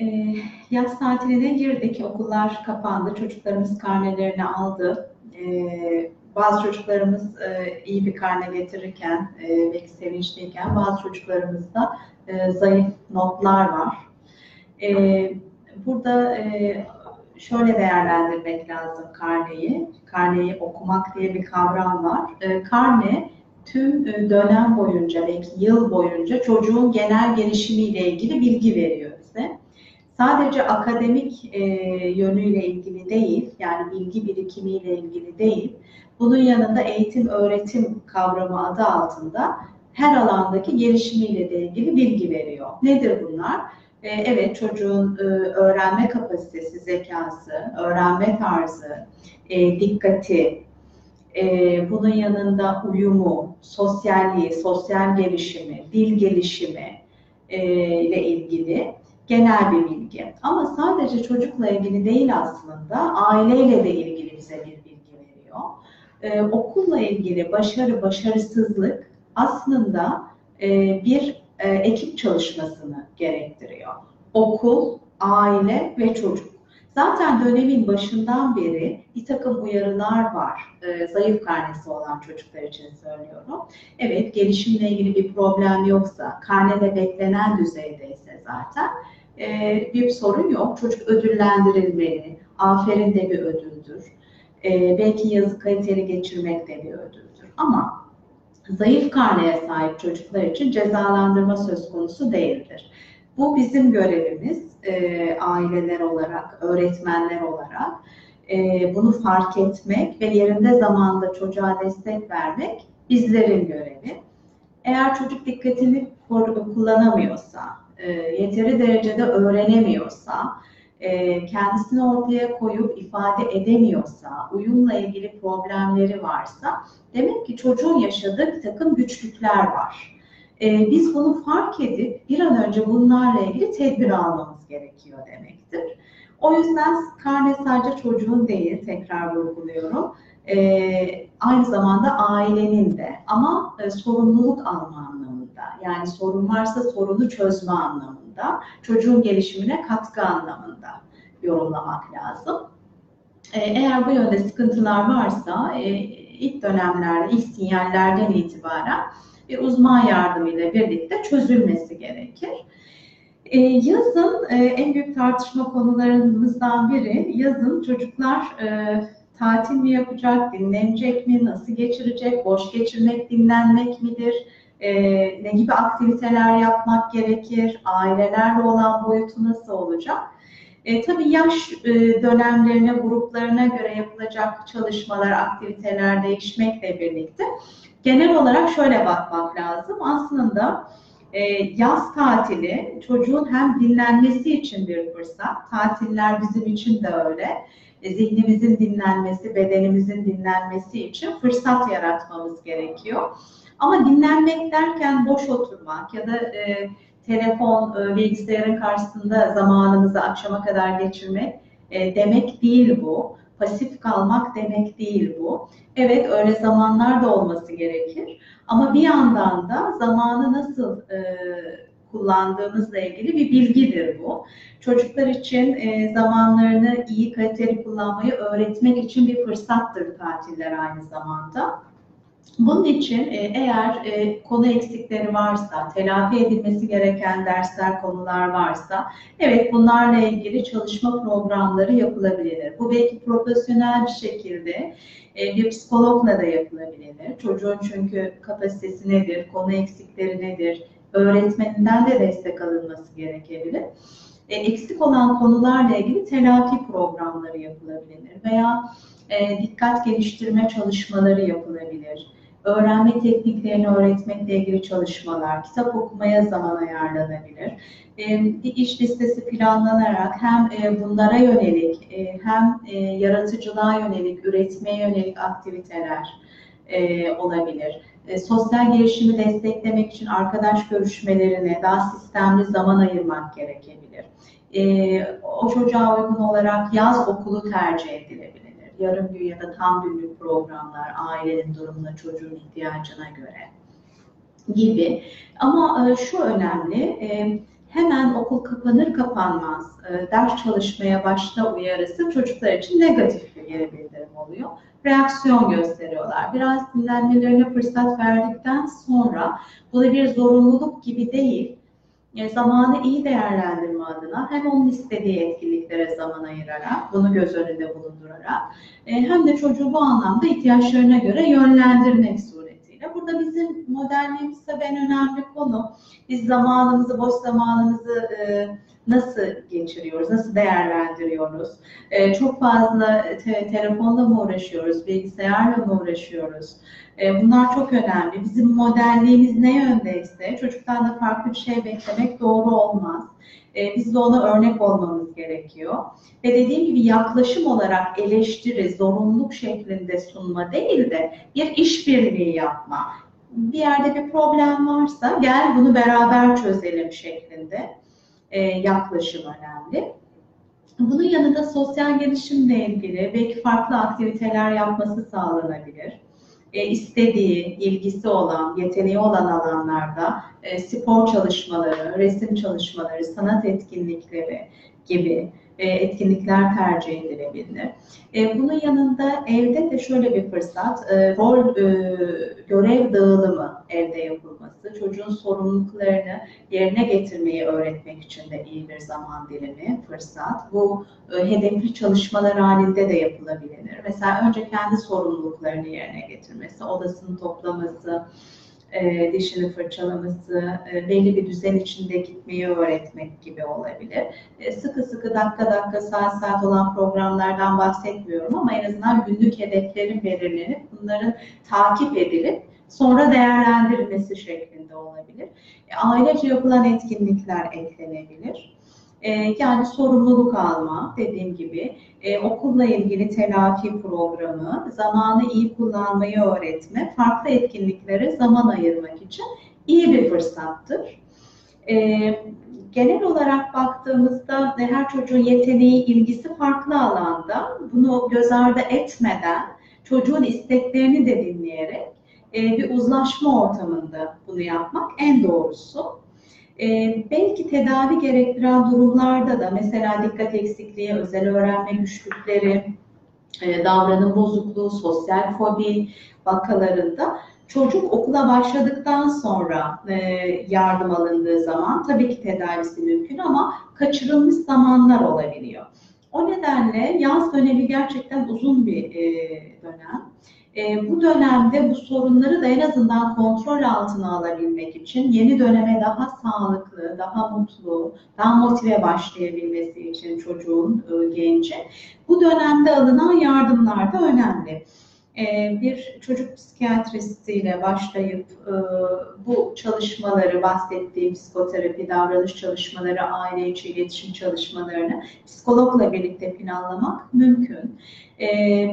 E, yaz tatiline girdik, okullar kapandı, çocuklarımız karnelerini aldı. E, bazı çocuklarımız e, iyi bir karne getirirken, e, belki sevinçliyken, bazı çocuklarımızda e, zayıf notlar var. E, burada e, şöyle değerlendirmek lazım karneyi. Karneyi okumak diye bir kavram var. E, karne tüm e, dönem boyunca, belki yıl boyunca çocuğun genel gelişimiyle ilgili bilgi veriyor. Sadece akademik e, yönüyle ilgili değil, yani bilgi birikimiyle ilgili değil, bunun yanında eğitim öğretim kavramı adı altında her alandaki gelişimiyle de ilgili bilgi veriyor. Nedir bunlar? Ee, evet çocuğun e, öğrenme kapasitesi, zekası, öğrenme tarzı, e, dikkati, e, bunun yanında uyumu, sosyalliği, sosyal gelişimi, dil gelişimi ile ilgili genel bir bilgi. Ama sadece çocukla ilgili değil aslında, aileyle de ilgili bize bir bilgi veriyor. Okulla ilgili başarı, başarısızlık aslında bir e, ekip çalışmasını gerektiriyor. Okul, aile ve çocuk. Zaten dönemin başından beri bir takım uyarılar var. E, zayıf karnesi olan çocuklar için söylüyorum. Evet, gelişimle ilgili bir problem yoksa, karnede beklenen düzeydeyse zaten e, bir sorun yok. Çocuk ödüllendirilmeli. Aferin de bir ödüldür. E, belki yazı kaliteli geçirmek de bir ödüldür. Ama zayıf karneye sahip çocuklar için cezalandırma söz konusu değildir. Bu bizim görevimiz e, aileler olarak, öğretmenler olarak e, bunu fark etmek ve yerinde zamanda çocuğa destek vermek bizlerin görevi. Eğer çocuk dikkatini kullanamıyorsa, e, yeteri derecede öğrenemiyorsa, e, kendisini ortaya koyup ifade edemiyorsa, uyumla ilgili problemleri varsa demek ki çocuğun yaşadığı bir takım güçlükler var. E, biz bunu fark edip bir an önce bunlarla ilgili tedbir almamız gerekiyor demektir. O yüzden karne sadece çocuğun değil, tekrar vurguluyorum. E, aynı zamanda ailenin de ama e, sorumluluk alma anlamında. Yani sorun varsa sorunu çözme anlamında, çocuğun gelişimine katkı anlamında yorumlamak lazım. E, eğer bu yönde sıkıntılar varsa e, ilk dönemlerde, ilk sinyallerden itibaren bir uzman yardımıyla birlikte çözülmesi gerekir. E, yazın en büyük tartışma konularımızdan biri yazın çocuklar tatil mi yapacak, dinlenecek mi, nasıl geçirecek, boş geçirmek, dinlenmek midir, ne gibi aktiviteler yapmak gerekir, ailelerle olan boyutu nasıl olacak? E, tabii yaş e, dönemlerine, gruplarına göre yapılacak çalışmalar, aktiviteler değişmekle birlikte genel olarak şöyle bakmak lazım. Aslında e, yaz tatili çocuğun hem dinlenmesi için bir fırsat, tatiller bizim için de öyle. E, zihnimizin dinlenmesi, bedenimizin dinlenmesi için fırsat yaratmamız gerekiyor. Ama dinlenmek derken boş oturmak ya da e, telefon, e, bilgisayarın karşısında zamanımızı akşama kadar geçirmek e, demek değil bu. Pasif kalmak demek değil bu. Evet öyle zamanlar da olması gerekir. Ama bir yandan da zamanı nasıl e, kullandığımızla ilgili bir bilgidir bu. Çocuklar için zamanlarını iyi kaliteli kullanmayı öğretmek için bir fırsattır tatiller aynı zamanda. Bunun için e, eğer e, konu eksikleri varsa, telafi edilmesi gereken dersler, konular varsa, evet bunlarla ilgili çalışma programları yapılabilir. Bu belki profesyonel bir şekilde e, bir psikologla da yapılabilir. Çocuğun çünkü kapasitesi nedir, konu eksikleri nedir, öğretmeninden de destek alınması gerekebilir. eksik olan konularla ilgili telafi programları yapılabilir veya dikkat geliştirme çalışmaları yapılabilir öğrenme tekniklerini öğretmekle ilgili çalışmalar, kitap okumaya zaman ayarlanabilir. Ee, bir iş listesi planlanarak hem e, bunlara yönelik e, hem e, yaratıcılığa yönelik, üretmeye yönelik aktiviteler olabilir. Sosyal gelişimi desteklemek için arkadaş görüşmelerine daha sistemli zaman ayırmak gerekebilir. O çocuğa uygun olarak yaz okulu tercih edilebilir yarım gün ya da tam günlük programlar ailenin durumuna, çocuğun ihtiyacına göre gibi. Ama e, şu önemli, e, hemen okul kapanır kapanmaz e, ders çalışmaya başla uyarısı çocuklar için negatif bir geri bildirim oluyor. Reaksiyon gösteriyorlar. Biraz dinlenmelerine fırsat verdikten sonra bu da bir zorunluluk gibi değil, e, zamanı iyi değerlendirme adına hem onun istediği etkinliklere zaman ayırarak, bunu göz önünde bulundurarak e, hem de çocuğu bu anlamda ihtiyaçlarına göre yönlendirmek suretiyle. Burada bizim modelliğimiz tabii en önemli konu. Biz zamanımızı, boş zamanımızı e, nasıl geçiriyoruz, nasıl değerlendiriyoruz? E, çok fazla te telefonla mı uğraşıyoruz, bilgisayarla mı uğraşıyoruz? E, bunlar çok önemli. Bizim modelliğimiz ne yöndeyse çocuktan da farklı bir şey beklemek doğru olmaz. E, biz de ona örnek olmamız gerekiyor. Ve dediğim gibi yaklaşım olarak eleştiri, zorunluluk şeklinde sunma değil de bir işbirliği yapma. Bir yerde bir problem varsa gel bunu beraber çözelim şeklinde e, yaklaşım önemli. Bunun yanında sosyal gelişimle ilgili belki farklı aktiviteler yapması sağlanabilir. E, istediği, ilgisi olan, yeteneği olan alanlarda e, spor çalışmaları, resim çalışmaları, sanat etkinlikleri gibi e, etkinlikler tercih edilebilir. E, bunun yanında evde de şöyle bir fırsat, e, rol görev dağılımı evde yapılması, çocuğun sorumluluklarını yerine getirmeyi öğretmek için de iyi bir zaman dilimi, fırsat. Bu hedefli çalışmalar halinde de yapılabilir. Mesela önce kendi sorumluluklarını yerine getirmesi, odasını toplaması, e, dişini fırçalaması, e, belli bir düzen içinde gitmeyi öğretmek gibi olabilir. E, sıkı sıkı dakika dakika saat saat olan programlardan bahsetmiyorum ama en azından günlük hedeflerin belirlenip bunların takip edilip sonra değerlendirilmesi şeklinde olabilir. Ailece yapılan etkinlikler eklenebilir. E, yani sorumluluk alma dediğim gibi e, okulla ilgili telafi programı, zamanı iyi kullanmayı öğretme, farklı etkinliklere zaman ayırmak için iyi bir fırsattır. E, genel olarak baktığımızda her çocuğun yeteneği, ilgisi farklı alanda bunu göz ardı etmeden çocuğun isteklerini de dinleyerek e, bir uzlaşma ortamında bunu yapmak en doğrusu. E, belki tedavi gerektiren durumlarda da mesela dikkat eksikliği, özel öğrenme güçlükleri, e, davranım bozukluğu, sosyal fobi vakalarında çocuk okula başladıktan sonra e, yardım alındığı zaman tabii ki tedavisi mümkün ama kaçırılmış zamanlar olabiliyor. O nedenle yaz dönemi gerçekten uzun bir e, dönem. E, bu dönemde bu sorunları da en azından kontrol altına alabilmek için yeni döneme daha sağlıklı, daha mutlu, daha motive başlayabilmesi için çocuğun, e, gencin bu dönemde alınan yardımlar da önemli. E, bir çocuk psikiyatristiyle başlayıp e, bu çalışmaları bahsettiğim psikoterapi, davranış çalışmaları, aile içi iletişim çalışmalarını psikologla birlikte planlamak mümkün. E,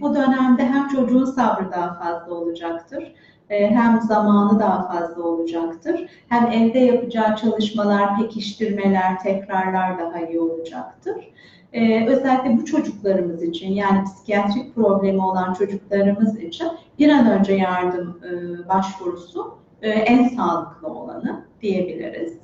bu dönemde hem çocuğun sabrı daha fazla olacaktır, hem zamanı daha fazla olacaktır, hem evde yapacağı çalışmalar, pekiştirmeler, tekrarlar daha iyi olacaktır e, özellikle bu çocuklarımız için yani psikiyatrik problemi olan çocuklarımız için bir an önce yardım e, başvurusu e, en sağlıklı olanı diyebiliriz.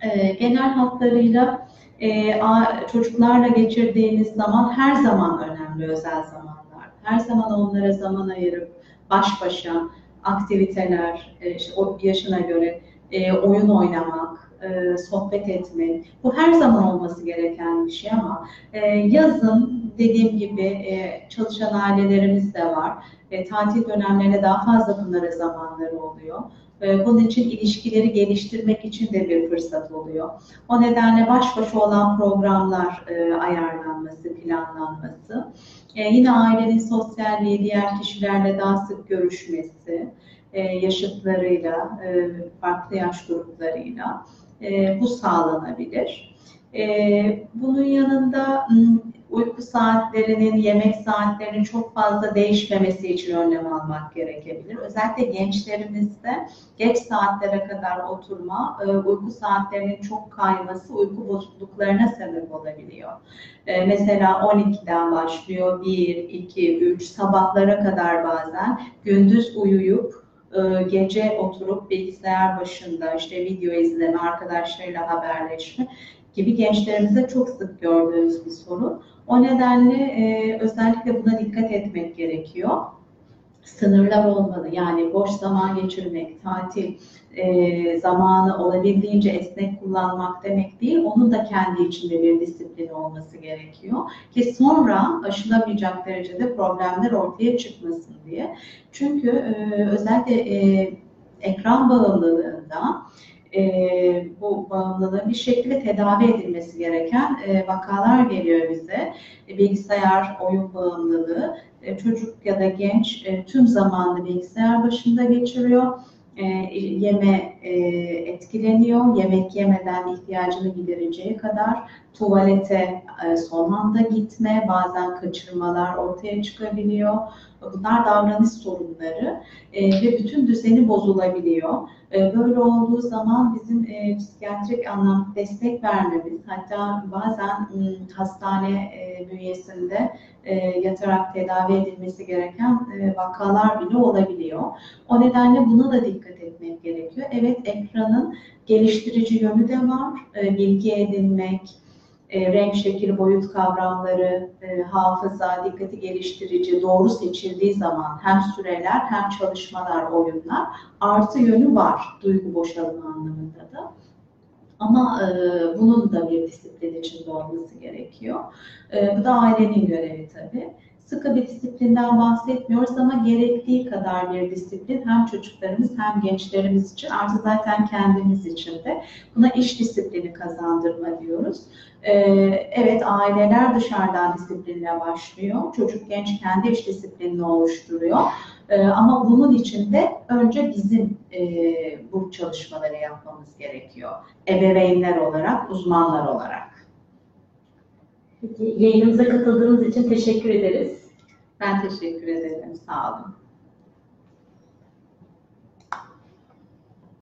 E, genel hatlarıyla e, a, çocuklarla geçirdiğimiz zaman her zaman önemli özel zamanlar. Her zaman onlara zaman ayırıp baş başa aktiviteler, e, işte o yaşına göre e, oyun oynamak, e, sohbet etmek. Bu her zaman olması gereken bir şey ama e, yazın dediğim gibi e, çalışan ailelerimiz de var. E, tatil dönemlerinde daha fazla bunlara zamanları oluyor. E, bunun için ilişkileri geliştirmek için de bir fırsat oluyor. O nedenle baş başa olan programlar e, ayarlanması, planlanması. E, yine ailenin sosyalliği, diğer kişilerle daha sık görüşmesi, yaşıtlarıyla, farklı yaş gruplarıyla e, bu sağlanabilir. E, bunun yanında uyku saatlerinin, yemek saatlerinin çok fazla değişmemesi için önlem almak gerekebilir. Özellikle gençlerimizde geç saatlere kadar oturma, e, uyku saatlerinin çok kayması uyku bozukluklarına sebep olabiliyor. E, mesela 12'den başlıyor, 1, 2, 3 sabahlara kadar bazen gündüz uyuyup gece oturup bilgisayar başında işte video izleme, arkadaşlarıyla haberleşme gibi gençlerimize çok sık gördüğümüz bir sorun. O nedenle e, özellikle buna dikkat etmek gerekiyor. Sınırlar olmalı. Yani boş zaman geçirmek, tatil e, zamanı olabildiğince esnek kullanmak demek değil. Onun da kendi içinde bir disiplin olması gerekiyor. Ki sonra aşılamayacak derecede problemler ortaya çıkmasın diye. Çünkü e, özellikle e, ekran bağımlılığında e, bu bağımlılığın bir şekilde tedavi edilmesi gereken e, vakalar geliyor bize. E, bilgisayar, oyun bağımlılığı, e, çocuk ya da genç e, tüm zamanını bilgisayar başında geçiriyor. E, yeme etkileniyor, yemek yemeden ihtiyacını gidereceği kadar tuvalete e, son anda gitme, bazen kaçırmalar ortaya çıkabiliyor. Bunlar davranış sorunları e, ve bütün düzeni bozulabiliyor. E, böyle olduğu zaman bizim e, psikiyatrik anlamda destek vermemiz, hatta bazen hastane e, bünyesinde e, yatarak tedavi edilmesi gereken e, vakalar bile olabiliyor. O nedenle buna da dikkat etmek gerekiyor. Evet ekranın geliştirici yönü de var. E, bilgi edinmek, e, renk, şekil, boyut kavramları, e, hafıza, dikkati geliştirici, doğru seçildiği zaman hem süreler hem çalışmalar, oyunlar artı yönü var duygu boşalımı anlamında da. Ama e, bunun da bir disiplin içinde olması gerekiyor. E, bu da ailenin görevi tabii. Sıkı bir disiplinden bahsetmiyoruz ama gerektiği kadar bir disiplin hem çocuklarımız hem gençlerimiz için artı zaten kendimiz için de buna iş disiplini kazandırma diyoruz. Ee, evet aileler dışarıdan disiplinle başlıyor. Çocuk genç kendi iş disiplinini oluşturuyor. Ee, ama bunun için de önce bizim e, bu çalışmaları yapmamız gerekiyor. Ebeveynler olarak, uzmanlar olarak. Peki, yayınımıza katıldığınız için teşekkür ederiz. Ben teşekkür ederim. Sağ olun.